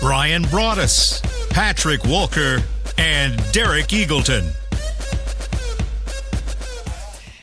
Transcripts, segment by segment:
Brian Broaddus, Patrick Walker, and Derek Eagleton.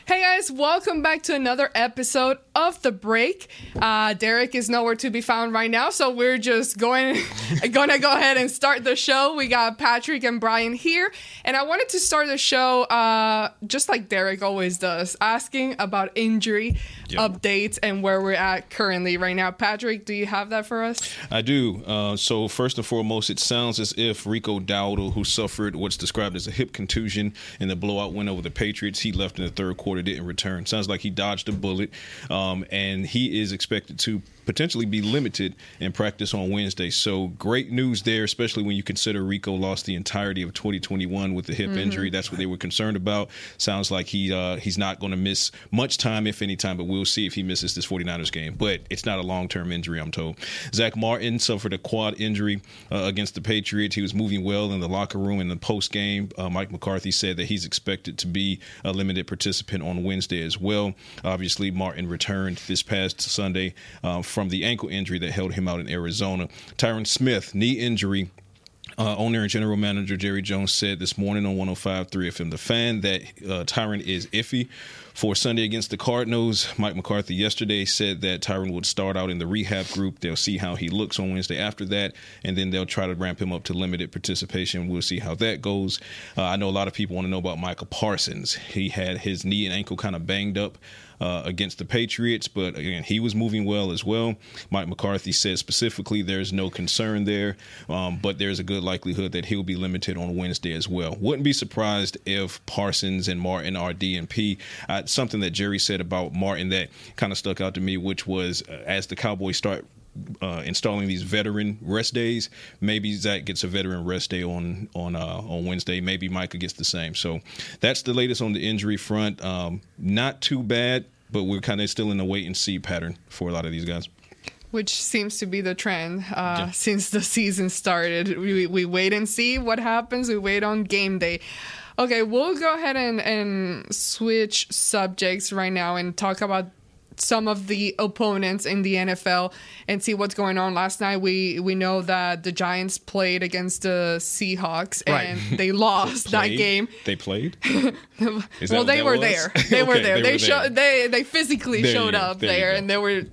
Hey guys, welcome back to another episode of The Break. Uh, Derek is nowhere to be found right now, so we're just going gonna go ahead and start the show. We got Patrick and Brian here, and I wanted to start the show uh, just like Derek always does, asking about injury updates and where we're at currently right now. Patrick, do you have that for us? I do. Uh, so first and foremost, it sounds as if Rico Dowdle, who suffered what's described as a hip contusion in the blowout win over the Patriots, he left in the third quarter, didn't return. Sounds like he dodged a bullet, um, and he is expected to potentially be limited in practice on Wednesday. So great news there, especially when you consider Rico lost the entirety of 2021 with the hip injury. That's what they were concerned about. Sounds like he uh, he's not going to miss much time, if any time, but we'll see if he misses this 49ers game. But it's not a long term injury, I'm told. Zack Martin suffered a quad injury uh, against the Patriots. He was moving well in the locker room in the post game. Uh, Mike McCarthy said that he's expected to be a limited participant on Wednesday as well. Obviously, Martin returned this past Sunday uh, from the ankle injury that held him out in Arizona. Tyron Smith, knee injury. Uh, owner and general manager Jerry Jones said this morning on 105.3 FM The Fan that uh, Tyron is iffy for Sunday against the Cardinals. Mike McCarthy yesterday said that Tyron would start out in the rehab group. They'll see how he looks on Wednesday after that, and then they'll try to ramp him up to limited participation. We'll see how that goes. Uh, I know a lot of people want to know about Micah Parsons. He had his knee and ankle kind of banged up uh, against the Patriots, but again, he was moving well as well. Mike McCarthy said specifically there's no concern there, um, but there's a good likelihood that he'll be limited on Wednesday as well. Wouldn't be surprised if Parsons and Martin are DNP. Uh, something that Jerry said about Martin that kind of stuck out to me, which was uh, as the Cowboys start uh, installing these veteran rest days. Maybe Zack gets a veteran rest day on on uh, on Wednesday. Maybe Micah gets the same. So that's the latest on the injury front. Um, not too bad, but we're kind of still in the wait and see pattern for a lot of these guys. which seems to be the trend uh, Yeah. since the season started. We, we wait and see what happens. We wait on game day. Okay, we'll go ahead and, and switch subjects right now and talk about some of the opponents in the NFL and see what's going on. Last night we we know that the Giants played against the Seahawks and they lost that game. They played. Well, they were there. They were there. they They, showed. They they physically There showed up There there, and they were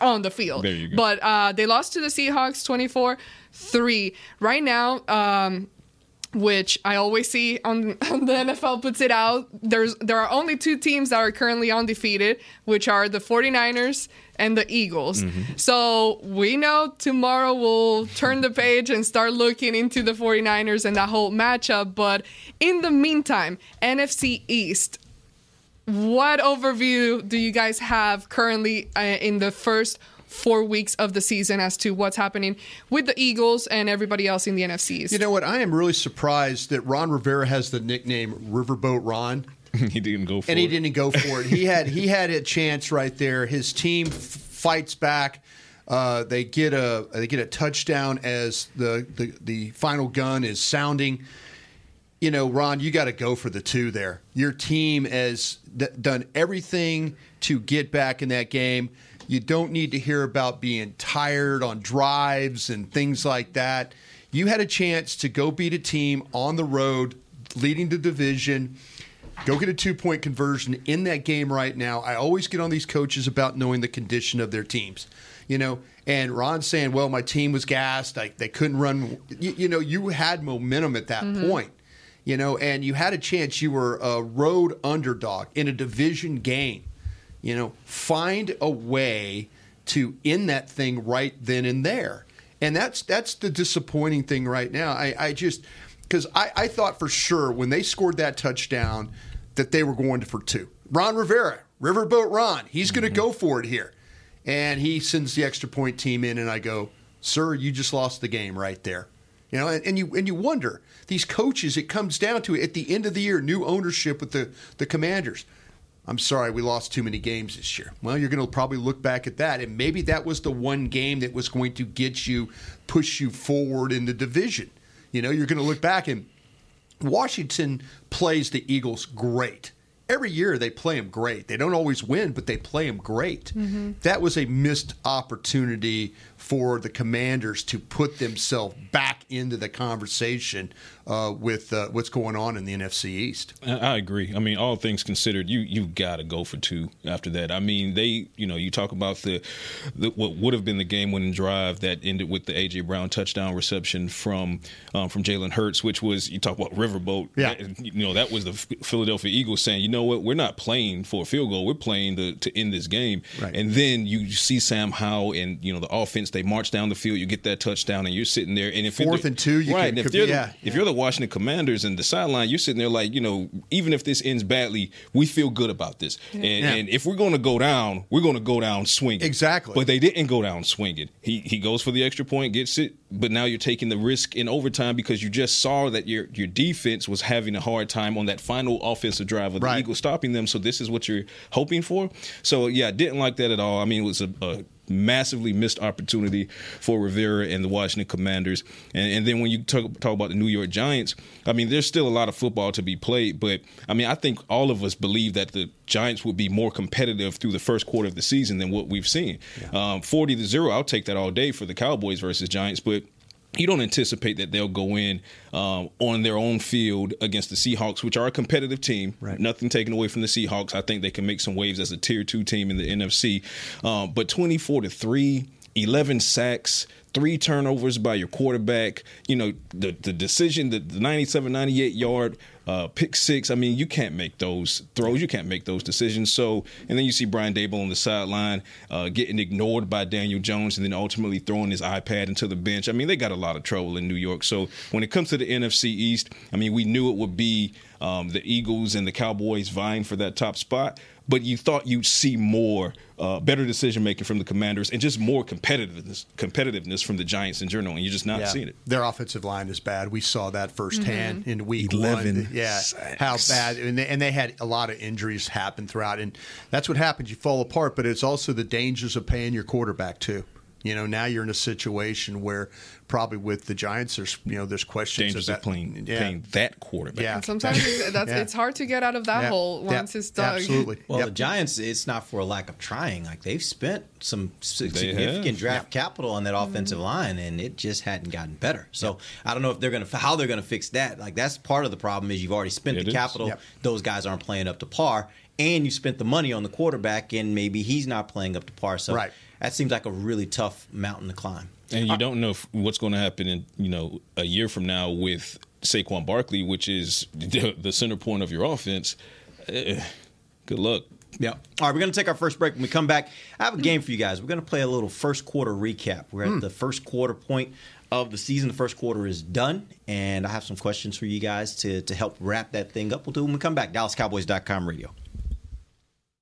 on the field. There you go. But uh, they lost to the Seahawks, twenty four three. Right now, um, which I always see on, on the NFL puts it out. There's there are only two teams that are currently undefeated, which are the 49ers and the Eagles. Mm-hmm. So we know tomorrow we'll turn the page and start looking into the 49ers and that whole matchup. But in the meantime, NFC East, what overview do you guys have currently uh, in the first four weeks of the season as to what's happening with the Eagles and everybody else in the NFCs. You know what? I am really surprised that Ron Rivera has the nickname Riverboat Ron, he didn't go for and he didn't go for it. He had he had a chance right there. His team f- fights back. Uh, they get a they get a touchdown as the, the the final gun is sounding. You know, Ron, you got to go for the two there. Your team has d- done everything to get back in that game. You don't need to hear about being tired on drives and things like that. You had a chance to go beat a team on the road, leading the division. Go get a two point conversion in that game right now. I always get on these coaches about knowing the condition of their teams, you know. And Ron's saying, "Well, my team was gassed. I, they couldn't run." You, you know, you had momentum at that mm-hmm. point, you know, and you had a chance. You were a road underdog in a division game. You know, find a way to end that thing right then and there. And that's that's the disappointing thing right now. I, I just because I, I thought for sure when they scored that touchdown that they were going for two. Ron Rivera, Riverboat Ron, he's going to mm-hmm. go for it here. And he sends the extra point team in, and I go, Sir, you just lost the game right there. You know, and, and you and you wonder these coaches. It comes down to at the end of the year, new ownership with the the Commanders. I'm sorry, we lost too many games this year. Well, you're going to probably look back at that, and maybe that was the one game that was going to get you, push you forward in the division. You know, you're going to look back and Washington plays the Eagles great. Every year they play them great. They don't always win, but they play them great. Mm-hmm. That was a missed opportunity for the Commanders to put themselves back into the conversation uh, with uh, what's going on in the NFC East. I agree. I mean, all things considered, you you got to go for two after that. I mean, they, you know, you talk about the, the what would have been the game-winning drive that ended with the AJ Brown touchdown reception from um, from Jalen Hurts, which was you talk about riverboat. Yeah. That- you know, that was the Philadelphia Eagles saying, you know what, we're not playing for a field goal, we're playing to to end this game. Right. And then you see Sam Howell and you know the offense. They march down the field, you get that touchdown, and you're sitting there. And if Fourth and two, you right? could- and if could you're the, yeah. if you're the Washington Commanders and the sideline, you're sitting there like, you know, even if this ends badly, we feel good about this. And, Yeah. and if we're going to go down, we're going to go down swinging. Exactly. But they didn't go down swinging. He he goes for the extra point, gets it, but now you're taking the risk in overtime because you just saw that your your defense was having a hard time on that final offensive drive of the Right. Eagles stopping them. So this is what you're hoping for. So yeah, I didn't like that at all. I mean, it was a, a massively missed opportunity for Rivera and the Washington Commanders. And, and then when you talk, talk about the New York Giants, I mean, there's still a lot of football to be played. But I mean, I think all of us believe that the Giants would be more competitive through the first quarter of the season than what we've seen. Um, 40 to zero, I'll take that all day for the Cowboys versus Giants. But you don't anticipate that they'll go in um, on their own field against the Seahawks, which are a competitive team. Right. Nothing taken away from the Seahawks. I think they can make some waves as a tier two team in the NFC. Um, but 24 to 3, 11 sacks, three turnovers by your quarterback. You know, the, the decision, the, the 97, 98 yard uh, pick six. I mean, you can't make those throws. You can't make those decisions. So, and then you see Brian Daboll on the sideline uh, getting ignored by Daniel Jones and then ultimately throwing his iPad into the bench. I mean, they got a lot of trouble in New York. So, when it comes to the NFC East, I mean, we knew it would be um, the Eagles and the Cowboys vying for that top spot. But you thought you'd see more, uh, better decision making from the Commanders, and just more competitiveness, competitiveness from the Giants in general, and you're just not seeing it. Their offensive line is bad. We saw that firsthand in week 11 one. Yeah, sacks. how bad, and they, and they had a lot of injuries happen throughout, and that's what happens. You fall apart, but it's also the dangers of paying your quarterback too. You know, now you're in a situation where probably with the Giants, there's you know there's questions Dangers of of that. playing, yeah. paying that quarterback. Yeah. And sometimes it's, that's, Yeah. it's hard to get out of that Yeah. hole Yeah. once it's done. Absolutely. Well, Yep. the Giants, it's not for a lack of trying. Like they've spent some significant have. draft capital on that offensive line, and it just hadn't gotten better. So I don't know if they're gonna how they're gonna fix that. Like that's part of the problem is you've already spent It the is. capital. Yep. Those guys aren't playing up to par, and you spent the money on the quarterback, and maybe he's not playing up to par. So Right. that seems like a really tough mountain to climb. And you don't know what's going to happen in you know a year from now with Saquon Barkley, which is the, the center point of your offense. Eh, good luck. Yeah. All right, we're going to take our first break. When we come back, I have a game for you guys. We're going to play a little first quarter recap. We're at the first quarter point of the season. The first quarter is done, and I have some questions for you guys to, to help wrap that thing up. We'll do it when we come back. DallasCowboys.com radio.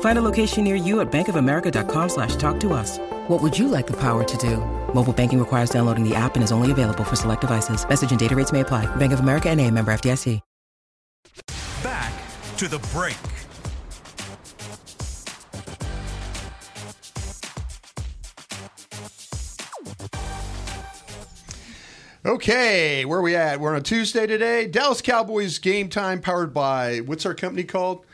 Find a location near you at bankofamerica.com slash talk to us. What would you like the power to do? Mobile banking requires downloading the app and is only available for select devices. Message and data rates may apply. Bank of America and a member FDIC. Back to the break. Okay, where are we at? We're on a Tuesday today. Dallas Cowboys game time powered by what's our company called?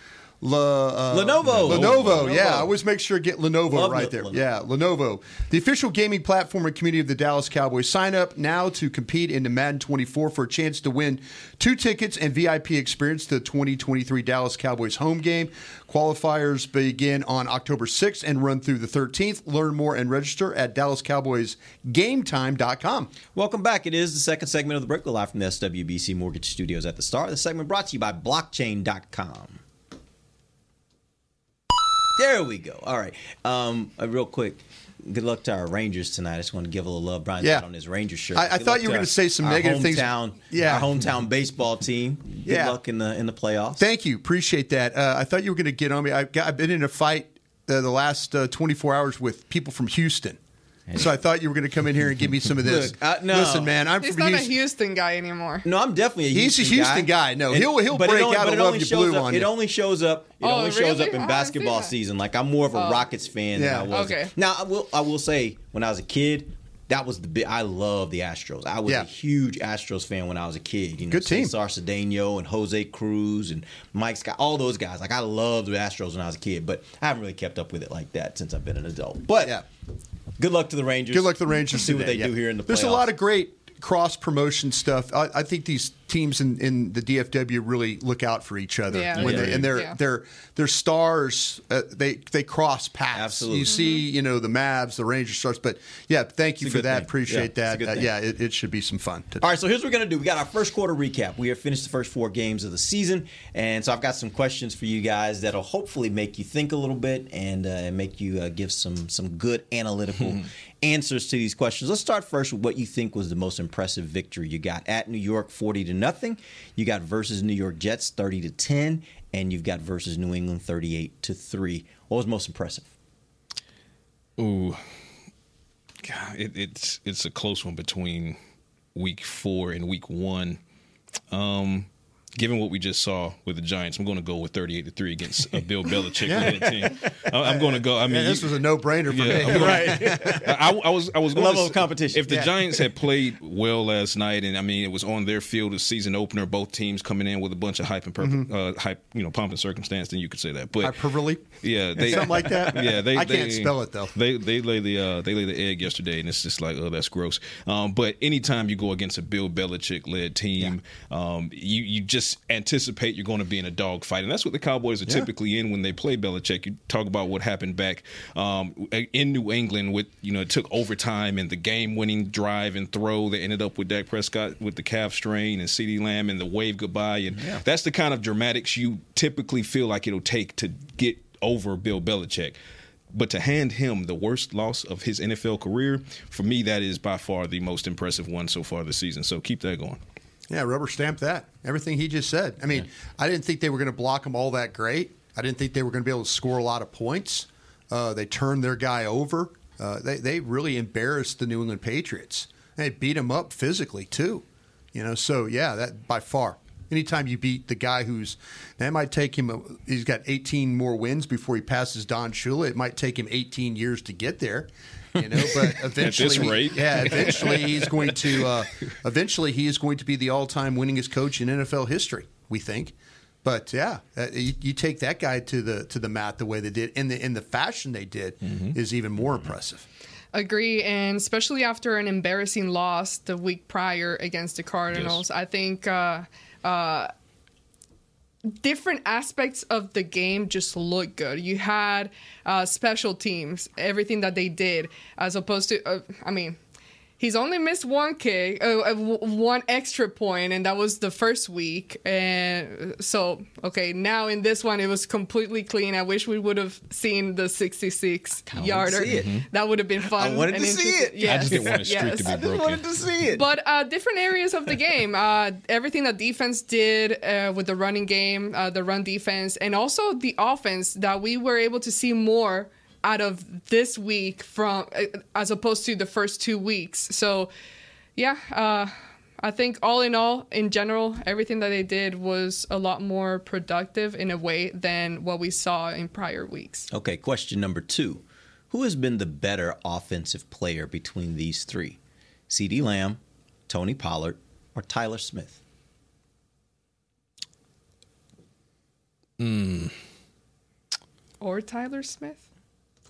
La, uh, Lenovo. Lenovo. Lenovo. Yeah, I always make sure to get Lenovo Love right it, there. Lenovo. Yeah, Lenovo, the official gaming platform and community of the Dallas Cowboys. Sign up now to compete in the Madden 24 for a chance to win two tickets and VIP experience to the 2023 Dallas Cowboys home game. Qualifiers begin on October 6th and run through the 13th. Learn more and register at DallasCowboysGameTime.com. Welcome back. It is the second segment of the break. We're live from the SWBC Mortgage Studios at the start. The segment brought to you by Blockchain.com. There we go. All right. Um, uh, real quick. Good luck to our Rangers tonight. I just want to give a little love. Brian's Yeah. got on his Rangers shirt. I- I thought you were gonna say some negative things. hometown, Yeah. our hometown baseball team. Good Yeah. luck in the in the playoffs. Thank you. Appreciate that. Uh, I thought you were going to get on me. I've, got, I've been in a fight uh, the last uh, 24 hours with people from Houston. So I thought you were going to come in here and give me some of this. Look, uh, no. Listen, man, I'm He's from not a Houston. Houston guy anymore. No, I'm definitely a He's a Houston Houston guy. No, he'll- he'll but it break only- out but a it love only you shows blue up, on It you. only shows up. It Oh, only shows really? up in haven't basketball seen that. season. Like I'm more of a Oh. Rockets fan than I was. Okay. Now I will. I will say when I was a kid. That was the big. I love the Astros. I was Yeah. a huge Astros fan when I was a kid. You know, Good team. Cesar Cedeno and Jose Cruz and Mike Scott, all those guys. Like I loved the Astros when I was a kid, but I haven't really kept up with it like that since I've been an adult. But Yeah. Good luck to the Rangers. Good luck to the Rangers. See what today, they do here in the. There's a lot of great cross promotion stuff. I, I think these teams in, in the DFW really look out for each other Yeah, when they they, do. and their Yeah. their their stars uh, they they cross paths. Absolutely. You see, you know the Mavs, the Rangers stars, but yeah, thank you for that. thing. Appreciate Yeah, that. Uh, yeah, it, it should be some fun. today. All right, so here's what we're going to do. We got our first quarter recap. We have finished the first four games of the season. And so I've got some questions for you guys that'll hopefully make you think a little bit and uh, make you uh, give some, some good analytical answers to these questions. Let's start first with what you think was the most impressive victory. You got at New York 40 to nothing. You got versus New York Jets 30 to 10. And you've got versus New England 38 to 3. What was most impressive? Ooh, God, it, it's it's a close one between week four and week one. Um, given what we just saw with the Giants, I'm going to go with 38 to three against a Bill Belichick led team. I- I'm going to go. I mean, Yeah, this you- was a no brainer for yeah, me. I'm gonna- I, I was I was going Level to, of competition. If the Yeah. Giants had played well last night, and I mean it was on their field, a season opener, both teams coming in with a bunch of hype and purple, uh, hype, you know, pomp and circumstance, then you could say that. But Hyperbole? yeah, they Something like that? Yeah, they I they, can't spell it, though. They they lay the uh, they lay the egg yesterday, and it's just like oh that's gross. Um, but anytime you go against a Bill Belichick led team, um, you you just anticipate you're going to be in a dogfight, and that's what the Cowboys are Yeah. typically in when they play Belichick. You talk about what happened back um, in New England with you know it took overtime and the game winning drive and throw that ended up with Dak Prescott with the calf strain and CeeDee Lamb and the wave goodbye, and that's the kind of dramatics you typically feel like it'll take to get over Bill Belichick. But to hand him the worst loss of his NFL career, for me, that is by far the most impressive one so far this season. So keep that going. Yeah, rubber stamp that. Everything he just said. I mean, I didn't think they were going to block him all that great. I didn't think they were going to be able to score a lot of points. Uh, they turned their guy over. Uh, they they really embarrassed the New England Patriots. They beat him up physically too. You know, so yeah, that by far Anytime you beat the guy who's that might take him. A, he's got 18 more wins before he passes Don Shula. It might take him 18 years to get there. You know, but eventually, this rate. yeah, eventually he's going to. Uh, eventually, he is going to be the all-time winningest coach in NFL history. We think. But yeah, uh, you, you take that guy to the to the mat the way they did, and the in the fashion they did is even more impressive. Agree, and especially after an embarrassing loss the week prior against the Cardinals, I think uh, uh, different aspects of the game just look good. You had uh, special teams, everything that they did, as opposed to, uh, I mean, he's only missed one kick, uh, uh, one extra point, and that was the first week. And so, okay, now in this one, it was completely clean. I wish we would have seen the 66 yarder. see it. That would have been fun. I wanted and to see it. Yes. I just didn't want a streak yes. to be broken. I just wanted to see it. But uh, different areas of the game, uh, everything that defense did uh, with the running game, uh, the run defense, and also the offense that we were able to see more out of this week from uh, as opposed to the first two weeks. So, yeah, uh, I think all in all, in general, everything that they did was a lot more productive in a way than what we saw in prior weeks. Okay, question number two. Who has been the better offensive player between these three? CeeDee Lamb, Tony Pollard, or Tyler Smith? Or Tyler Smith,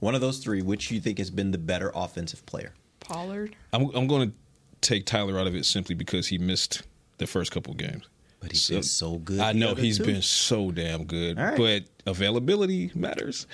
One of those three, which you think has been the better offensive player? Pollard. I'm, I'm going to take Tyler out of it simply because he missed the first couple games. But he's been so good. I know other he's two. been so damn good, All right. but availability matters.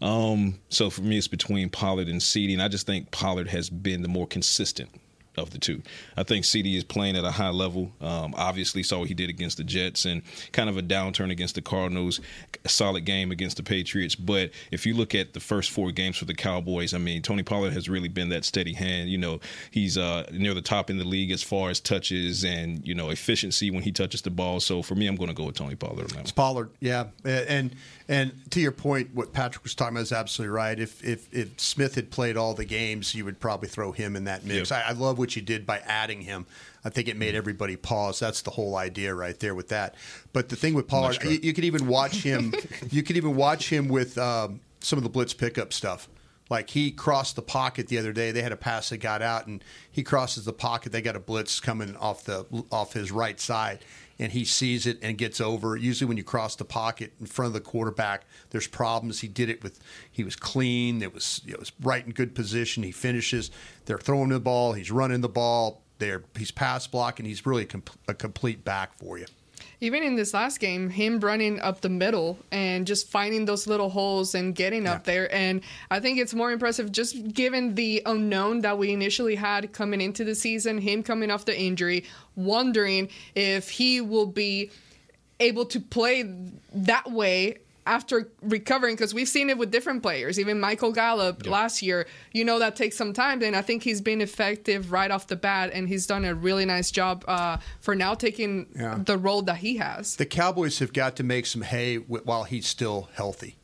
Um, so for me, it's between Pollard and CeeDee, and I just think Pollard has been the more consistent of the two. I think CeeDee is playing at a high level. Um, obviously, saw what he did against the Jets and kind of a downturn against the Cardinals. A solid game against the Patriots, but if you look at the first four games for the Cowboys, I mean, Tony Pollard has really been that steady hand. You know, he's uh, near the top in the league as far as touches and you know efficiency when he touches the ball. So for me, I'm going to go with Tony Pollard on that one. It's Pollard, yeah, and and to your point, what Patrick was talking about is absolutely right. If if if Smith had played all the games, you would probably throw him in that mix. Yep. I, I love what you did by adding him. I think it made everybody pause. That's the whole idea right there with that. But the thing with Pollard, you, you could even watch him. you could even watch him with um, some of the blitz pickup stuff. Like he crossed the pocket the other day. They had a pass that got out, and he crosses the pocket. They got a blitz coming off the off his right side, and he sees it and gets over. Usually, when you cross the pocket in front of the quarterback, there's problems. He did it with he was clean. It was it was right in good position. He finishes. They're throwing the ball. He's running the ball. They're he's pass blocking. He's really a, com- a complete back for you. Even in this last game, him running up the middle and just finding those little holes and getting up there. And I think it's more impressive just given the unknown that we initially had coming into the season, him coming off the injury, wondering if he will be able to play that way after recovering because we've seen it with different players even michael gallup last year you know that takes some time and i think he's been effective right off the bat and he's done a really nice job uh, for now taking Yeah. the role that he has The Cowboys have got to make some hay while he's still healthy.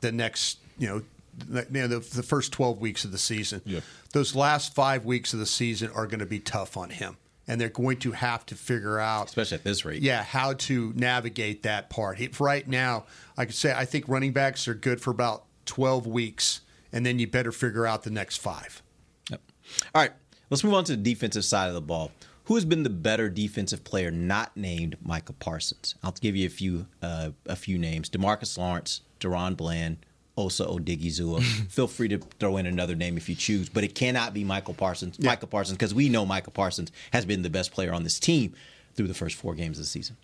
The next, you know, the, you know, the, the first 12 weeks of the season. Yeah. Those last five weeks of the season are going to be tough on him. And they're going to have to figure out, especially at this rate. yeah, how to navigate that part. He, right now, I could say I think running backs are good for about 12 weeks, and then you better figure out the next five. All right, let's move on to the defensive side of the ball. Who has been the better defensive player not named Micah Parsons? I'll give you a few uh, a few names: Demarcus Lawrence, DaRon Bland, Osa Odighizuwa. Feel free to throw in another name if you choose, but it cannot be Micah Parsons. Micah Parsons, because we know Micah Parsons has been the best player on this team through the first four games of the season.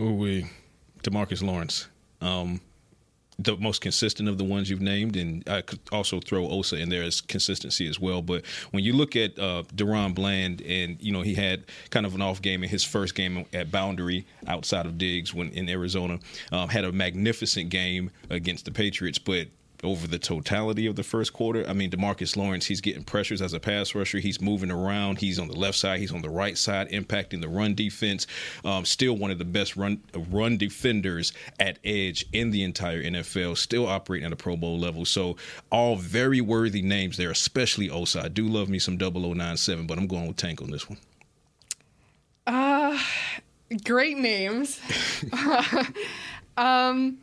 Ooh, we Demarcus Lawrence, um, the most consistent of the ones you've named, and I could also throw Osa in there as consistency as well. But when you look at uh, DaRon Bland, and you know he had kind of an off game in his first game at Boundary outside of Diggs when in Arizona, um, had a magnificent game against the Patriots, but over the totality of the first quarter. I mean, Demarcus Lawrence, he's getting pressures as a pass rusher. He's moving around. He's on the left side. He's on the right side, impacting the run defense. Um, still one of the best run run defenders at edge in the entire NFL. Still operating at a Pro Bowl level. So all very worthy names there, especially Osa. I do love me some 0097, but I'm going with Tank on this one. Uh, great names. um,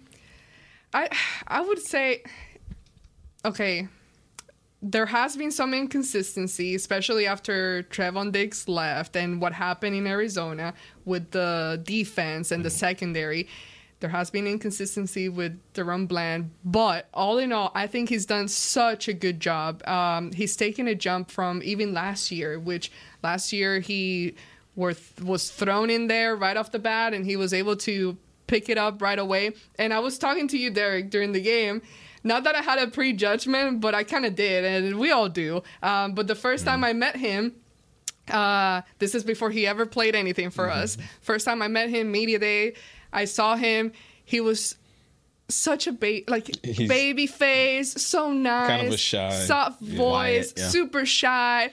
I I would say, okay, there has been some inconsistency, especially after Trevon Diggs left and what happened in Arizona with the defense and the secondary. There has been inconsistency with DaRon Bland, but all in all, I think he's done such a good job. Um, he's taken a jump from even last year, which last year he were, was thrown in there right off the bat, and he was able to pick it up right away. And I was talking to you, Derek, during the game. Not that I had a prejudgment, but I kind of did, and we all do. Um, but the first time I met him, uh, this is before he ever played anything for us. First time I met him, media day, I saw him. He was such a ba- like He's- baby face, so nice, Kind of a shy- soft yeah. voice, Quiet, yeah. super shy.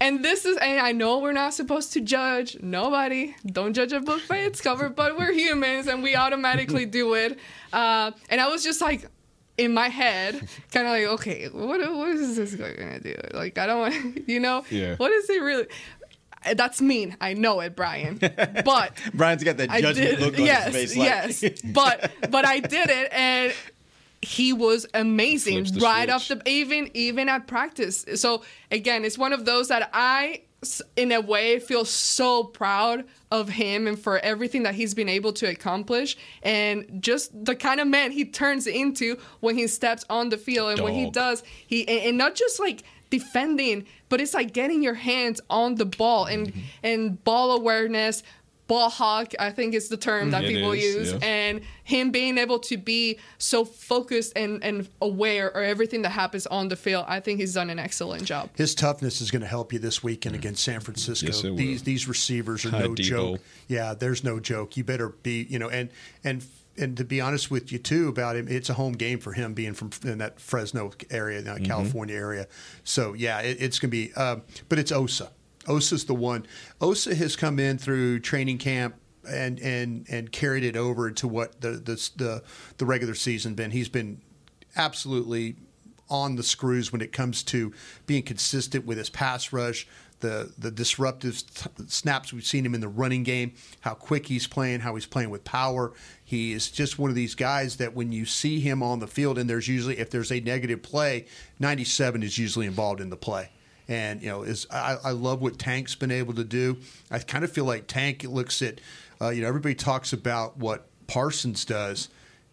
And this is, and I know we're not supposed to judge nobody. Don't judge a book by its cover, but we're humans and we automatically do it. Uh, and I was just like, in my head, kind of like, okay, what, what is this guy gonna do? Like, I don't want, you know, Yeah. what is he really? That's mean. I know it, Brian. But Brian's got that judgment did, look on yes, his face. Like, yes. But but I did it, and he was amazing right switch. off the even even at practice. So again, it's one of those that I, in a way, feel so proud of him and for everything that he's been able to accomplish, and just the kind of man he turns into when he steps on the field and when he does he and, and not just like defending, but it's like getting your hands on the ball and Mm-hmm. and ball awareness. Ball hawk, I think is the term that It people is, use, yeah. and him being able to be so focused and, and aware of everything that happens on the field, I think he's done an excellent job. His toughness is going to help you this weekend against San Francisco. Yes, it will. these these receivers are Hi, no Deebo. joke. Yeah, there's no joke. You better be, you know, and and and to be honest with you too about him, it's a home game for him being from in that Fresno area, that Mm-hmm. California area. So yeah, it, it's going to be. Um, but it's Osa. Osa's the one. Osa has come in through training camp and and and carried it over to what the the the, the regular season been. He's been absolutely on the screws when it comes to being consistent with his pass rush, the the disruptive snaps we've seen him in the running game, how quick he's playing, how he's playing with power. He is just one of these guys that when you see him on the field, and there's usually if there's a negative play, 97 is usually involved in the play. And you know, is I, I love what Tank's been able to do. I kind of feel like Tank looks at, uh, you know, everybody talks about what Parsons does.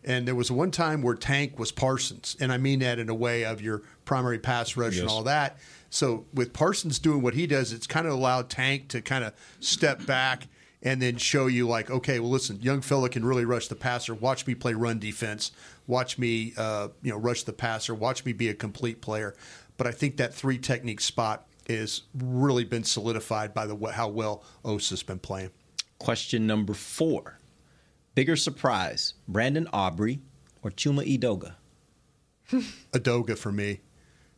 And there was one time where Tank was Parsons, and I mean that in a way of your primary pass rush and all that. So with Parsons doing what he does, it's kind of allowed Tank to kind of step back and then show you like, okay, well, listen, young fella can really rush the passer. Watch me play run defense. Watch me, uh, you know, rush the passer. Watch me be a complete player. But I think that three technique spot is really been solidified by the how well Osa's been playing. Question number four. Bigger surprise, Brandon Aubrey or Chuma Edoga? Edoga for me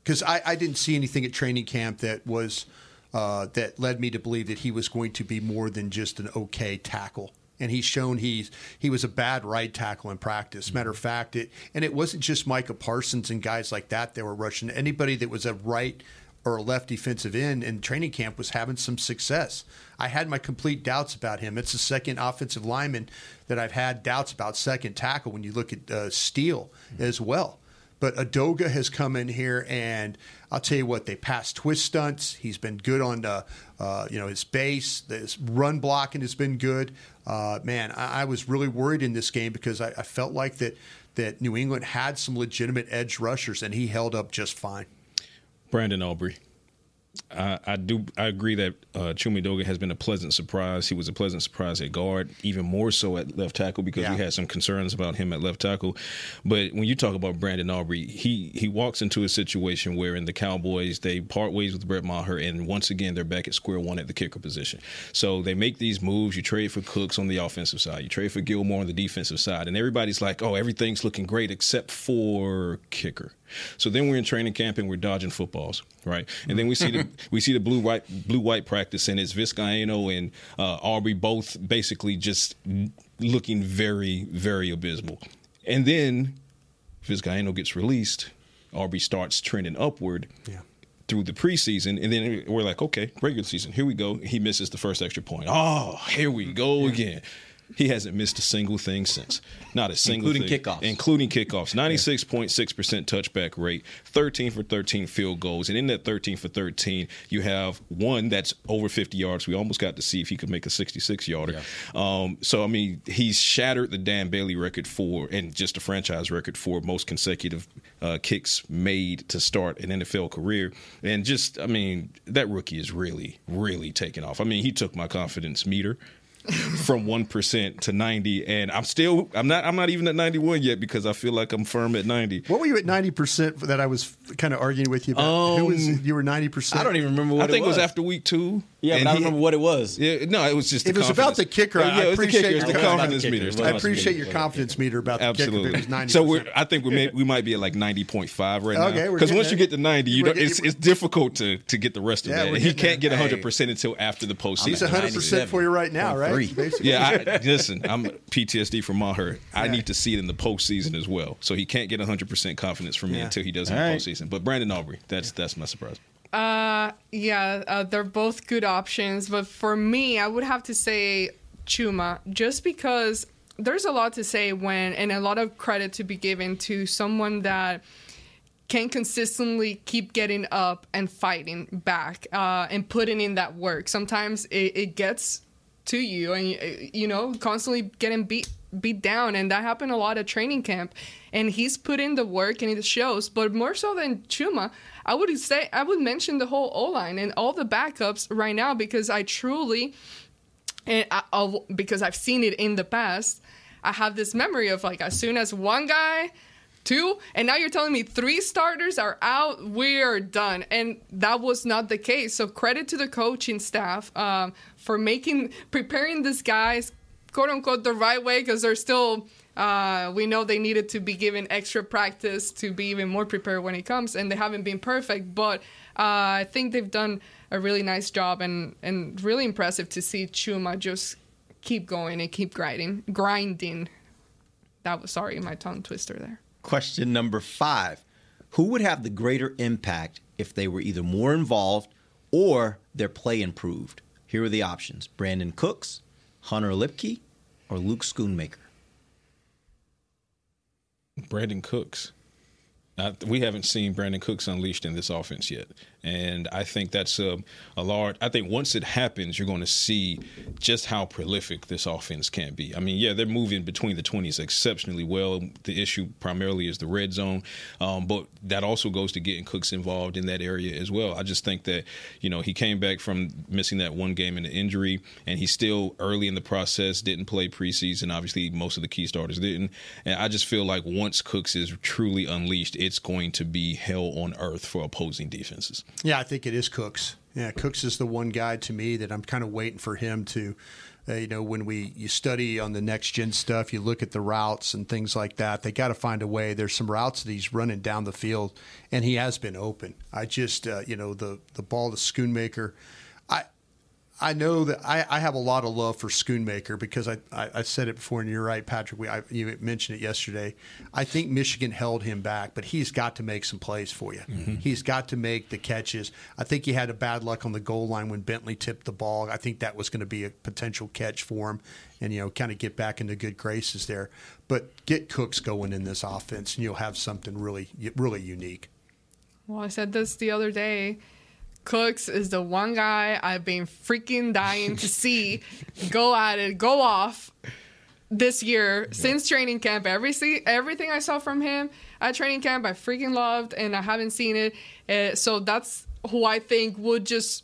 because I, I didn't see anything at training camp that was uh, that led me to believe that he was going to be more than just an okay tackle. And he's shown he's he was a bad right tackle in practice. Matter of fact, it and it wasn't just Micah Parsons and guys like that that were rushing. Anybody that was a right or a left defensive end in training camp was having some success. I had my complete doubts about him. It's the second offensive lineman that I've had doubts about second tackle when you look at uh, Steele as well. But Edoga has come in here, and I'll tell you what, they pass twist stunts. He's been good on uh, uh, you know his base. His run blocking has been good. Uh, man, I, I was really worried in this game because I, I felt like that that New England had some legitimate edge rushers, and he held up just fine. Brandon Aubrey. I, I do. I agree that uh, Chuma Edoga has been a pleasant surprise. He was a pleasant surprise at guard, even more so at left tackle because we had some concerns about him at left tackle. But when you talk about Brandon Aubrey, he he walks into a situation where in the Cowboys they part ways with Brett Maher, and once again they're back at square one at the kicker position. So they make these moves. You trade for Cooks on the offensive side. You trade for Gilmore on the defensive side, and everybody's like, "Oh, everything's looking great except for kicker." So then we're in training camp and we're dodging footballs, right? And then we see the we see the blue white blue white practice, and it's Vizcaino and uh, Aubrey both basically just looking very very abysmal. And then Vizcaino gets released. Aubrey starts trending upward. Yeah. through the preseason, and then we're like, okay, regular season, here we go. He misses the first extra point. Oh, here we go again. He hasn't missed a single thing since. Not a single Including thing. kickoffs. Including kickoffs. 96.6% touchback rate, 13 for 13 field goals. And in that 13 for 13, you have one that's over 50 yards. We almost got to see if he could make a 66 yarder. Um, so, I mean, he's shattered the Dan Bailey record for, and just a franchise record for most consecutive uh, kicks made to start an NFL career. And just, I mean, that rookie is really, really taking off. I mean, he took my confidence meter from one percent to ninety, and I'm still I'm not I'm not even at ninety one yet because I feel like I'm firm at ninety. What were you at ninety percent that I was kind of arguing with you about? Who was um, you were ninety percent? I don't even remember what I think it it was was. after week two. Yeah, and but I don't remember what it was. Yeah, no, it was just. It was about the confidence. kicker. Yeah, I it was the appreciate kicker. It was the your- confidence meter. I appreciate your confidence meter about the Absolutely. kicker. If it was ninety. So we're, I think we may, we might be at like ninety point five right Okay, now. we're Because getting once you get to ninety, you don't, it's getting- it's difficult to to get the rest of Yeah, that. he can't get there. hundred percent until after the postseason. He's hundred percent for you right now, right? Yeah, I, listen, I'm PTSD from my hurt. I need to see it in the postseason as well. So he can't get 100% confidence from me until he does in the postseason. But Brandon Aubrey, that's that's my surprise. Uh, yeah, uh, they're both good options, but for me, I would have to say Chuma, just because there's a lot to say when, and a lot of credit to be given to someone that can consistently keep getting up and fighting back uh, and putting in that work. Sometimes it, it gets to you, and you, you know, constantly getting beat beat down, and that happened a lot at training camp. And he's put in the work, and it shows. But more so than Chuma, I would say I would mention the whole O line and all the backups right now because I truly and I, because I've seen it in the past, I have this memory of like as soon as one guy, two, and now you're telling me three starters are out, we are done, and that was not the case. So credit to the coaching staff um, for making preparing these guys, quote unquote, the right way because they're still. Uh, we know they needed to be given extra practice to be even more prepared when it comes, and they haven't been perfect. But uh, I think they've done a really nice job, and and really impressive to see Chuma just keep going and keep grinding, grinding. That was sorry, my tongue twister there. Question number five Who would have the greater impact if they were either more involved or their play improved? Here are the options Brandin Cooks, Hunter Luepke, or Luke Schoonmaker. Brandin Cooks. I, we haven't seen Brandin Cooks unleashed in this offense yet, and I think that's a, a large. I think once it happens, you're going to see just how prolific this offense can be. I mean, yeah, they're moving between the 20s exceptionally well. The issue primarily is the red zone, um, but that also goes to getting Cooks involved in that area as well. I just think that you know he came back from missing that one game in the injury, and he's still early in the process. Didn't play preseason. Obviously, most of the key starters didn't, and I just feel like once Cooks is truly unleashed, it's going to be hell on earth for opposing defenses. Yeah, I think it is Cooks. Yeah, Cooks is the one guy to me that I'm kind of waiting for him to, uh, you know, when we you study on the next gen stuff, you look at the routes and things like that. They got to find a way. There's some routes that he's running down the field, and he has been open. I just, uh, you know, the the ball to Schoonmaker. I I know that I, I have a lot of love for Schoonmaker because I, I, I said it before, and you're right, Patrick. We, I, you mentioned it yesterday. I think Michigan held him back, but he's got to make some plays for you. Mm-hmm. He's got to make the catches. I think he had a bad luck on the goal line when Bentley tipped the ball. I think that was going to be a potential catch for him, and you know, kind of get back into good graces there. But get Cooks going in this offense, and you'll have something really, really unique. Well, I said this the other day. Cooks is the one guy I've been freaking dying to see go at it, go off this year since training camp. Every see, everything I saw from him at training camp, I freaking loved, and I haven't seen it. Uh, so that's who I think would just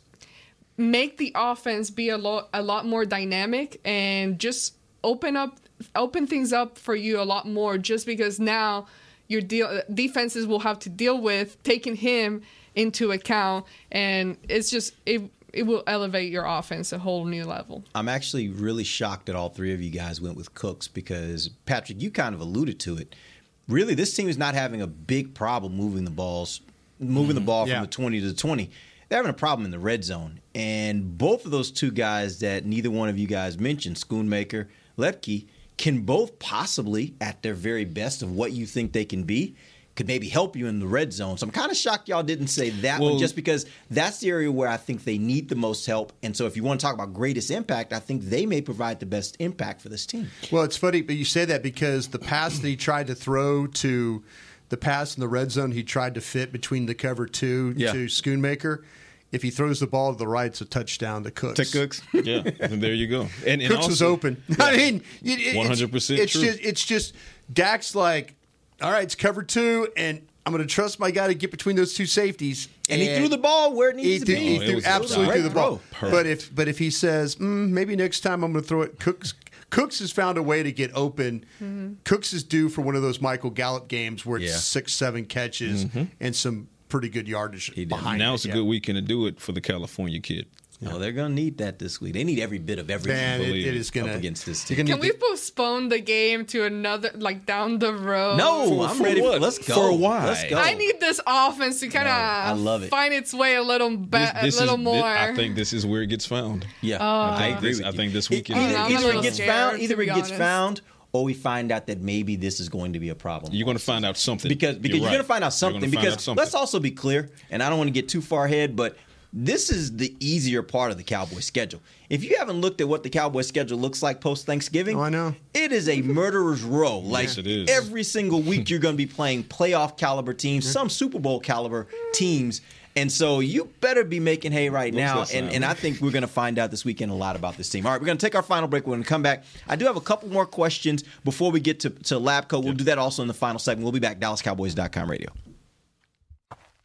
make the offense be a lot a lot more dynamic and just open up open things up for you a lot more. Just because now your deal defenses will have to deal with taking him into account, and it's just it it will elevate your offense a whole new level. I'm actually really shocked that all three of you guys went with Cooks because Patrick, you kind of alluded to it. Really, this team is not having a big problem moving the balls, moving the mm-hmm. ball Yeah. from the 20 to the 20. They're having a problem in the red zone, and both of those two guys that neither one of you guys mentioned, Schoonmaker, Luepke, can both possibly, at their very best of what you think they can be, could maybe help you in the red zone. So I'm kind of shocked y'all didn't say that Well- one just because that's the area where I think they need the most help. And so if you want to talk about greatest impact, I think they may provide the best impact for this team. Well, it's funny, but you say that because the pass that he tried to throw to the pass in the red zone, he tried to fit between the cover two Yeah. to Schoonmaker. If he throws the ball to the right, it's a touchdown to Cooks. To Cooks. Yeah, and there you go. And, and Cooks was also- open. I mean, it- it- it's- 100% It's just, it's just Dak's like, all right, it's cover two, and I'm going to trust my guy to get between those two safeties. And he threw the ball where it needs he to be. He Oh, it threw absolutely great threw the ball. throw. But if but if he says mm, maybe next time I'm going to throw it, Cooks Cooks has found a way to get open. Cooks is due for one of those Michael Gallup games where it's Yeah. six seven catches Mhm. and some pretty good yardage behind. Now's it, a yeah. good weekend to do it for the California kid. No, oh, they're going to need that this week. They need every bit of everything Man, it- it it. is going up to against this team. Can we postpone the game to another, like down the road? No, For- I'm for ready. what? Let's go. For why? Let's go. I need this offense to kind of I love it. find its way a little be- This, this a little is, more. I think this is where it gets found. Yeah, Oh. I think agree this, with I think this Either, weekend. I'm either it gets scared, found, either it gets honest. found, or we find out that maybe this is going to be a problem. You're going to find out something because because you're, right. going to find out You're something. gonna find because out something. let's also be clear, and I don't want to get too far ahead, but this is the easier part of the Cowboys schedule. If you haven't looked at what the Cowboys schedule looks like post Thanksgiving, Oh, I know. it is a murderer's row. Like Yes, it is. every single week, you're going to be playing playoff caliber teams, some Super Bowl caliber teams. And so you better be making hay right now. And, and I think we're going to find out this weekend a lot about this team. All right, we're going to take our final break. We're going to come back. I do have a couple more questions before we get to, to Lab Coat. We'll do that also in the final segment. We'll be back. DallasCowboys.com radio.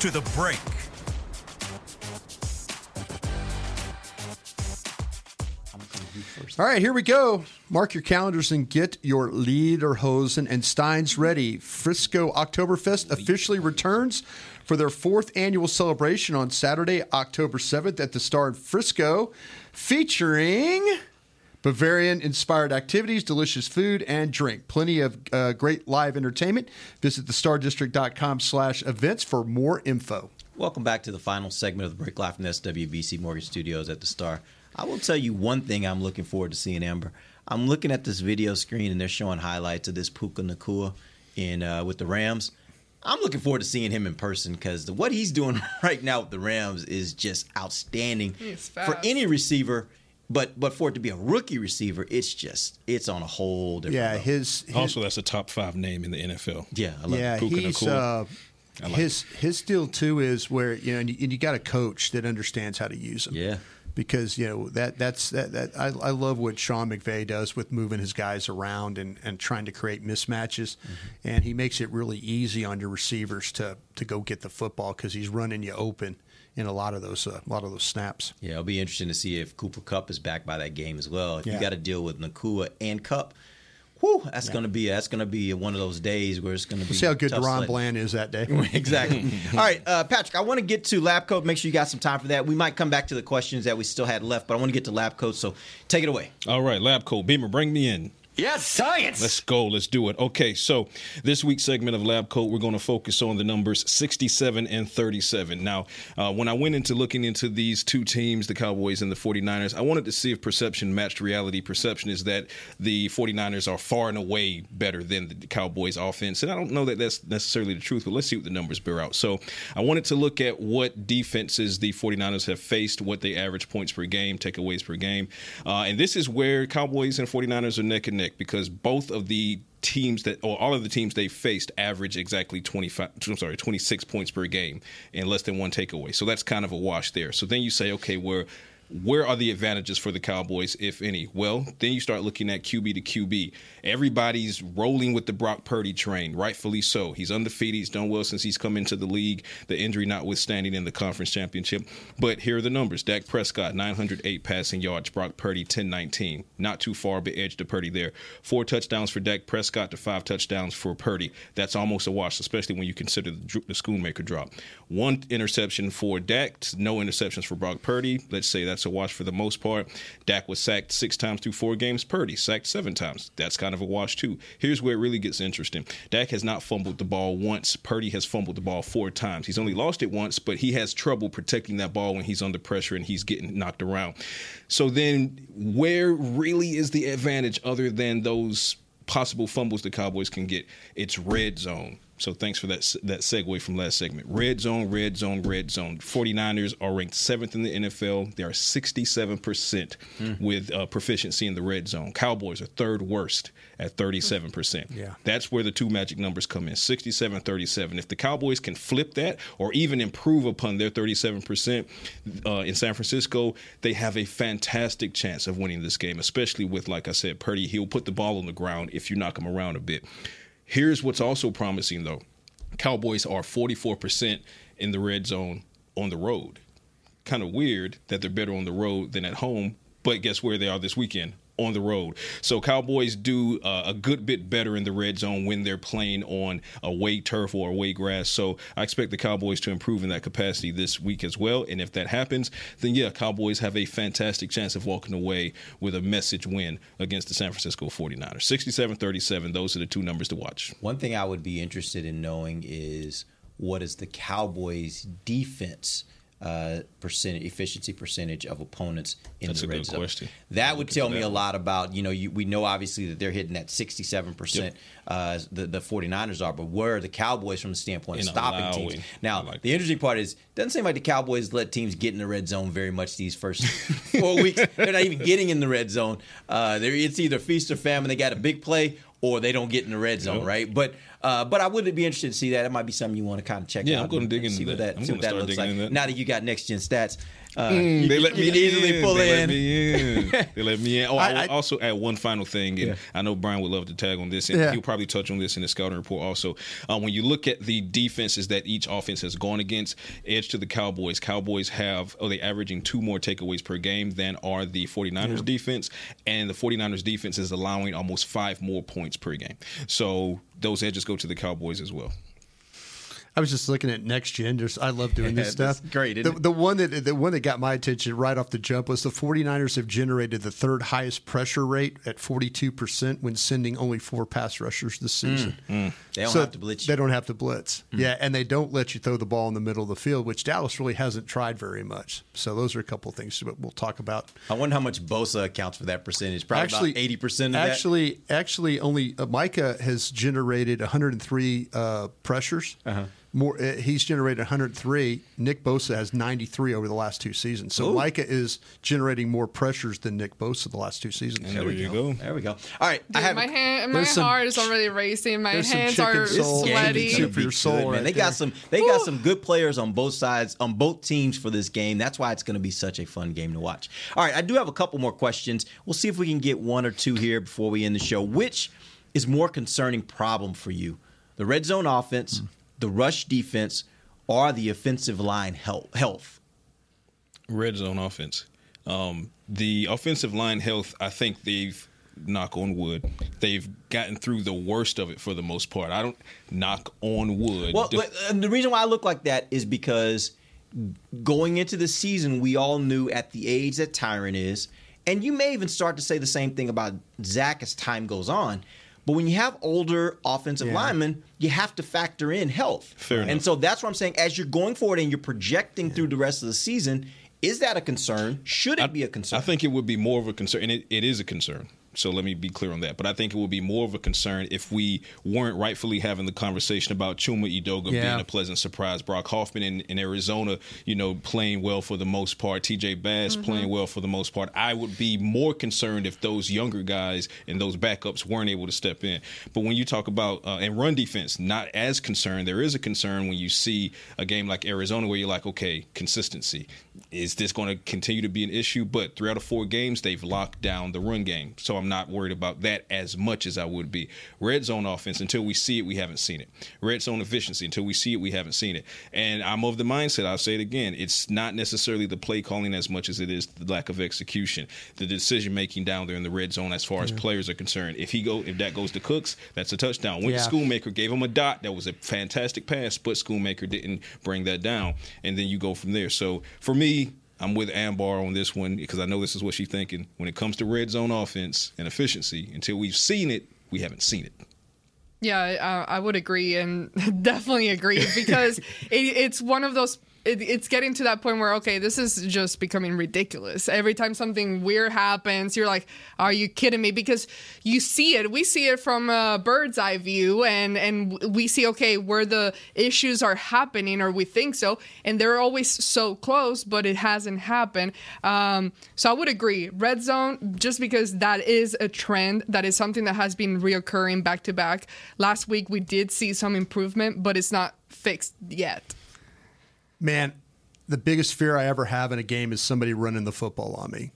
To the break. All right, here we go. Mark your calendars and get your Lederhosen and Steins ready. Frisco Oktoberfest officially returns for their fourth annual celebration on Saturday, October 7th at the Star in Frisco, featuring Bavarian inspired activities, delicious food, and drink. Plenty of uh, great live entertainment. Visit thestardistrict.com slash events for more info. Welcome back to the final segment of the break live from the SWBC Mortgage Studios at the Star. I will tell you one thing I'm looking forward to seeing, Amber. I'm looking at this video screen and they're showing highlights of this Puka Nacua in uh, with the Rams. I'm looking forward to seeing him in person because what he's doing right now with the Rams is just outstanding He's for any receiver. But but for it to be a rookie receiver, it's just it's on a whole different. Yeah, level. his, his Also, that's a top five name in the NFL. Yeah, I love yeah, Puka he's uh, I like his his deal too is where you know, and you, and you got a coach that understands how to use him. Yeah. because you know that that's that, that I, I love what Sean McVay does with moving his guys around and, and trying to create mismatches, Mm-hmm. and he makes it really easy on your receivers to to go get the football because he's running you open in a lot of those uh, a lot of those snaps. Yeah, it'll be interesting to see if Cooper Kupp is back by that game as well. If you got to deal with Nacua and Cup, whew, that's gonna be that's gonna be one of those days where it's gonna be. We'll see how good tough DaRon. Bland is that day. exactly. All right, uh, Patrick, I want to get to lab coat. Make sure you got some time for that. We might come back to the questions that we still had left, but I want to get to lab coat. So take it away. All right, Lab Coat. Beamer, bring me in. Yes, science. Let's go. Let's do it. Okay, so this week's segment of Lab Coat, we're going to focus on the numbers 67 and 37. Now, uh, when I went into looking into these two teams, the Cowboys and the 49ers, I wanted to see if perception matched reality. Perception is that the 49ers are far and away better than the Cowboys offense. And I don't know that that's necessarily the truth, but let's see what the numbers bear out. So I wanted to look at what defenses the 49ers have faced, what they average points per game, takeaways per game. Uh, and this is where Cowboys and 49ers are neck and neck because both of the teams that or all of the teams they faced average exactly 25 I'm sorry 26 points per game and less than one takeaway. So that's kind of a wash there. So then you say okay, where where are the advantages for the Cowboys, if any? Well, then you start looking at QB to QB. Everybody's rolling with the Brock Purdy train, rightfully so. He's undefeated. He's done well since he's come into the league, the injury notwithstanding in the conference championship. But here are the numbers Dak Prescott, 908 passing yards, Brock Purdy, 1019. Not too far, but edge to Purdy there. Four touchdowns for Dak Prescott to five touchdowns for Purdy. That's almost a wash, especially when you consider the, the Schoonmaker drop. One interception for Dak, no interceptions for Brock Purdy. Let's say that's a wash for the most part. Dak was sacked six times through four games. Purdy sacked seven times. That's kind of a wash too. Here's where it really gets interesting. Dak has not fumbled the ball once. Purdy has fumbled the ball four times. He's only lost it once, but he has trouble protecting that ball when he's under pressure and he's getting knocked around. So then, where really is the advantage other than those possible fumbles the Cowboys can get? It's red zone. So thanks for that that segue from last segment. Red zone, red zone, red zone. 49ers are ranked seventh in the NFL. They are 67% with uh, proficiency in the red zone. Cowboys are third worst at 37%. Yeah. That's where the two magic numbers come in 67 37. If the Cowboys can flip that or even improve upon their 37% uh, in San Francisco, they have a fantastic chance of winning this game, especially with, like I said, Purdy. He'll put the ball on the ground if you knock him around a bit. Here's what's also promising, though Cowboys are 44% in the red zone on the road. Kind of weird that they're better on the road than at home, but guess where they are this weekend? On the road. So Cowboys do uh, a good bit better in the red zone when they're playing on away turf or away grass. So I expect the Cowboys to improve in that capacity this week as well. And if that happens, then yeah, Cowboys have a fantastic chance of walking away with a message win against the San Francisco 49ers. 67 37, those are the two numbers to watch. One thing I would be interested in knowing is what is the Cowboys' defense uh, percentage efficiency percentage of opponents in That's the a red good zone. question. That would tell me that a lot about you know you, we know obviously that they're hitting that 67 Yep. percent uh, the the 49ers are, but where are the Cowboys from the standpoint of stopping teams? allowing. Now the interesting part is doesn't seem like the Cowboys let teams get in the red zone very much these first four weeks. They're not even getting in the red zone. Uh, it's either feast or famine. They got a big play or they don't get in the red zone, Yep. right? But uh, but I would be interested to see that. It might be something you want to kind of check Yeah, out. I'm gonna dig and into see what that. that. I'm see what that looks like. that. Now that you got next gen stats, uh, Mm, they let me can easily in. pull they in. Let me in. they let me in. Oh, I, I- will also add one final thing, and Yeah. I know Brian would love to tag on this, and Yeah. he'll probably touch on this in the scouting report also. Uh, when you look at the defenses that each offense has gone against, edge to the Cowboys. Cowboys have oh they averaging two more takeaways per game than are the 49ers defense, and the 49ers defense is allowing almost five more points per game. So those edges go to the Cowboys as well. I was just looking at next gen. Just I love doing this That's stuff. great, The, the one that the one that got my attention right off the jump was the 49ers have generated the third highest pressure rate at 42% when sending only four pass rushers this season. They don't So have to blitz you. They don't have to blitz. Mm. Yeah, and they don't let you throw the ball in the middle of the field, which Dallas really hasn't tried very much. So those are a couple of things that we'll talk about. I wonder how much Bosa accounts for that percentage. Probably actually, about eighty percent of that. actually, actually, only uh, Micah has generated 103 uh, pressures. Uh-huh. More, uh, he's generated 103. Nick Bosa has 93 over the last two seasons. So Ooh. Micah is generating more pressures than Nick Bosa the last two seasons. there you go. There we go. All right, I have my hand, my there's some- heart is already racing. My hands are soul. This sweaty. game for your soul Good, man. right They there. got some. They got some good players on both sides, on both teams for this game. That's why it's going to be such a fun game to watch. All right, I do have a couple more questions. We'll see if we can get one or two here before we end the show. Which is more concerning problem for you? The red zone offense, the rush defense, or the offensive line health? red zone offense. Um, the offensive line health, I think they've knock on wood, they've gotten through the worst of it for the most part. I don't knock on wood. Well, but, uh, the reason why I look like that is because going into the season, we all knew at the age that Tyron is, and you may even start to say the same thing about Zack as time goes on. But when you have older offensive Yeah. linemen, you have to factor in health. Fair and enough. so that's what I'm saying. As you're going forward and you're projecting through the rest of the season, is that a concern? Should it be a concern? I think it would be more of a concern, and it, it is a concern. So let me be clear on that. But I think it would be more of a concern if we weren't rightfully having the conversation about Chuma Edoga Yeah. being a pleasant surprise, Brock Hoffman in, in Arizona, you know, playing well for the most part, TJ Bass Mm-hmm. playing well for the most part. I would be more concerned if those younger guys and those backups weren't able to step in. But when you talk about uh, and run defense, not as concerned. There is a concern when you see a game like Arizona where you're like, okay, consistency. Is this going to continue to be an issue? But three out of four games, they've locked down the run game. So I'm not worried about that as much as I would be. Red zone offense, until we see it, we haven't seen it. Red zone efficiency, until we see it, we haven't seen it. And I'm of the mindset, I'll say it again, it's not necessarily the play calling as much as it is the lack of execution, the decision making down there in the red zone as far as players are concerned. If he go, if that goes to Cooks, that's a touchdown. Went Yeah. to Schoonmaker, gave him a dot. That was a fantastic pass, but Schoonmaker didn't bring that down. And then you go from there. So for me, I'm with Amber on this one because I know this is what she's thinking. When it comes to red zone offense and efficiency, until we've seen it, we haven't seen it. Yeah, I, I would agree and definitely agree because it, it's one of those. It, it's getting to that point where okay, this is just becoming ridiculous. Every time something weird happens, you're like, "Are you kidding me?" Because you see it, we see it from a bird's eye view, and and we see okay where the issues are happening, or we think so, and they're always so close, but it hasn't happened. Um, so I would agree, red zone, just because that is a trend, that is something that has been reoccurring back to back. Last week we did see some improvement, but it's not fixed yet. Man, the biggest fear I ever have in a game is somebody running the football on me.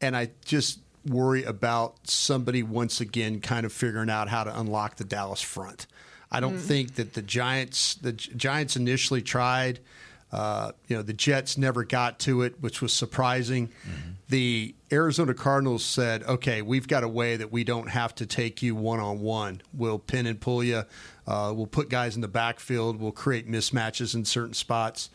And I just worry about somebody once again kind of figuring out how to unlock the Dallas front. I don't Mm. think that the Giants the Giants initially tried uh, you know, the Jets never got to it, which was surprising. The Arizona Cardinals said, "Okay, we've got a way that we don't have to take you one on one. We'll pin and pull you. Uh, we'll put guys in the backfield. We'll create mismatches in certain spots."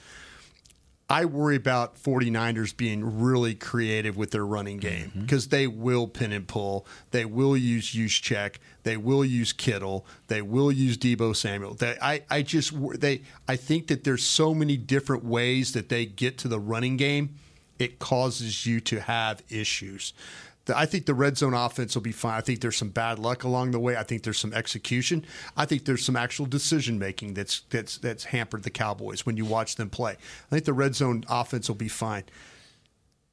I worry about 49ers being really creative with their running game mm-hmm. because they will pin and pull. They will use Juszczyk. They will use Kittle. They will use Deebo Samuel. They, I, I just they I think that there's so many different ways that they get to the running game. It causes you to have issues. I think the red zone offense will be fine. I think there's some bad luck along the way. I think there's some execution. I think there's some actual decision making that's that's that's hampered the Cowboys when you watch them play. I think the red zone offense will be fine.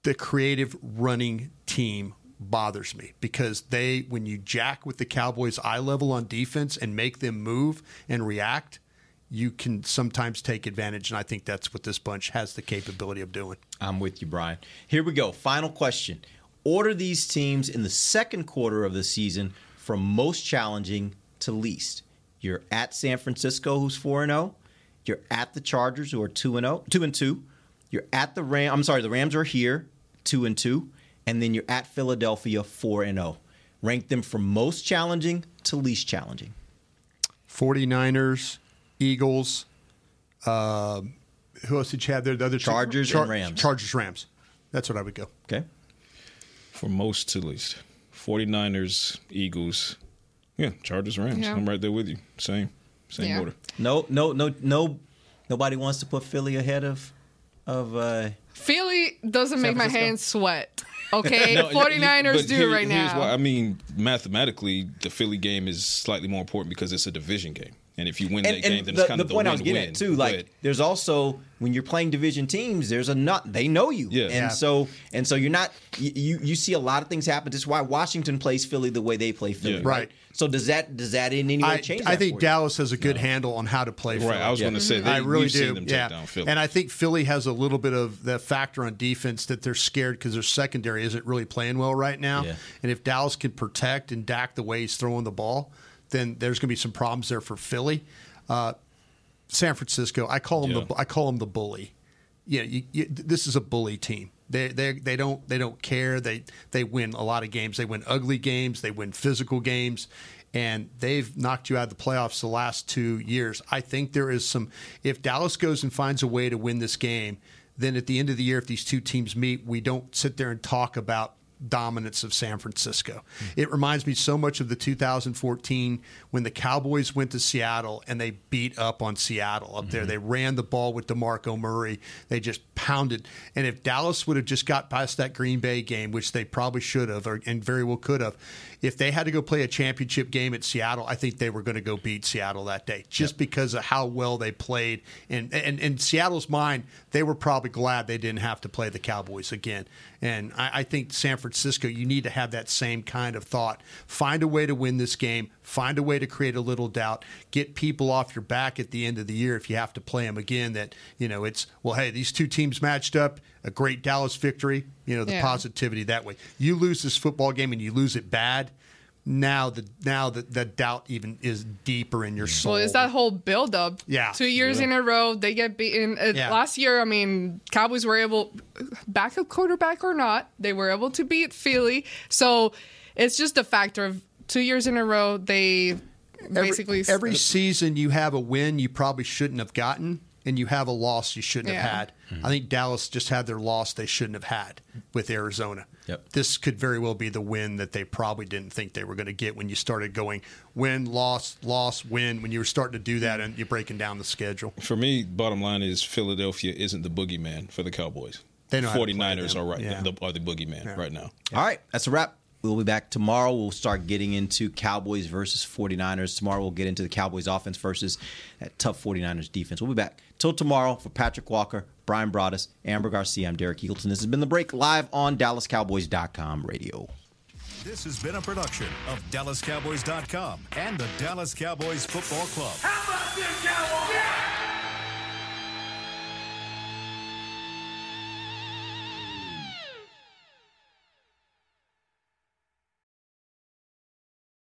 The creative running team bothers me because they when you jack with the Cowboys eye level on defense and make them move and react, you can sometimes take advantage and I think that's what this bunch has the capability of doing. I'm with you, Brian. Here we go. Final question. Order these teams in the second quarter of the season from most challenging to least. You're at San Francisco, who's 4 and 0. You're at the Chargers, who are 2 and 0, 2 and 2. You're at the Ram. I'm sorry, the Rams are here, 2 and 2. And then you're at Philadelphia, 4 and 0. Rank them from most challenging to least challenging. 49ers, Eagles, Um, who else did you have there? The other two- Chargers and Rams. Chargers, Rams. That's what I would go. Okay. For most, to least. 49ers, Eagles. Yeah, Chargers, Rams. Yeah. I'm right there with you. Same. Same Yeah. order. No, no, no, no. Nobody wants to put Philly ahead of of. Uh, Philly doesn't make my hands sweat. Okay, No, 49ers but do here- right here's now. why. I mean, mathematically, the Philly game is slightly more important because it's a division game. And if you win that and, game, then the, it's kind the of the point I was win-win. getting at too, like But- there's also when you're playing division teams, there's a not they know you, Yeah. and Yeah. so and so you're not you, you you see a lot of things happen. This is why Washington plays Philly the way they play Philly, Yeah. right? Right. So does that does that in any way I, change? I that think for you? Dallas has a good handle on how to play. Right, Philly. I was gonna say, mm-hmm. they- I really do. seen them take yeah. down Philly. and I think Philly has a little bit of that factor on defense that they're scared because their secondary isn't really playing well right now. Yeah. And if Dallas can protect and Dak the way he's throwing the ball, then there's going to be some problems there for Philly. Uh, San Francisco, I call them the I call them the bully. Yeah, you, you, this is a bully team. They they they don't they don't care. They they win a lot of games. They win ugly games. They win physical games, and they've knocked you out of the playoffs the last two years. I think there is some. If Dallas goes and finds a way to win this game, then at the end of the year, if these two teams meet, we don't sit there and talk about dominance of San Francisco. It reminds me so much of the 2014 when the Cowboys went to Seattle and they beat up on Seattle up there. Mm-hmm. They ran the ball with DeMarco Murray. They just pounded. And if Dallas would have just got past that Green Bay game, which they probably should have or, and very well could have, if they had to go play a championship game at Seattle, I think they were going to go beat Seattle that day just because of how well they played. And, and in Seattle's mind, they were probably glad they didn't have to play the Cowboys again. And I, I think San Francisco, you need to have that same kind of thought. Find a way to win this game. Find a way to create a little doubt. Get people off your back at the end of the year if you have to play them again. That you know it's well, hey, these two teams matched up. A great Dallas victory. You know the Yeah. positivity that way. You lose this football game and you lose it bad. Now the now the, the doubt even is deeper in your soul. Well, it's that whole buildup. Yeah. Two years Yeah. in a row, they get beaten. Uh, Yeah. Last year, I mean, Cowboys were able, backup quarterback or not, they were able to beat Philly. So it's just a factor of two years in a row, they basically. every, every season you have a win you probably shouldn't have gotten, and you have a loss you shouldn't Yeah. have had. Mm-hmm. I think Dallas just had their loss they shouldn't have had with Arizona. Yep. This could very well be the win that they probably didn't think they were going to get when you started going win, loss, loss, win. When you were starting to do that and you're breaking down the schedule. For me, bottom line is Philadelphia isn't the boogeyman for the Cowboys. They know how to play 49ers are right Yeah. the, are the boogeyman right now. All right, that's a wrap. We'll be back tomorrow. We'll start getting into Cowboys versus 49ers. Tomorrow we'll get into the Cowboys offense versus that tough 49ers defense. We'll be back. Till tomorrow for Patrick Walker, Brian Broaddus, Amber Garcia, I'm Derek Eagleton. This has been The Break live on DallasCowboys.com radio. This has been a production of DallasCowboys.com and the Dallas Cowboys Football Club. How about this, Cowboys? Yeah!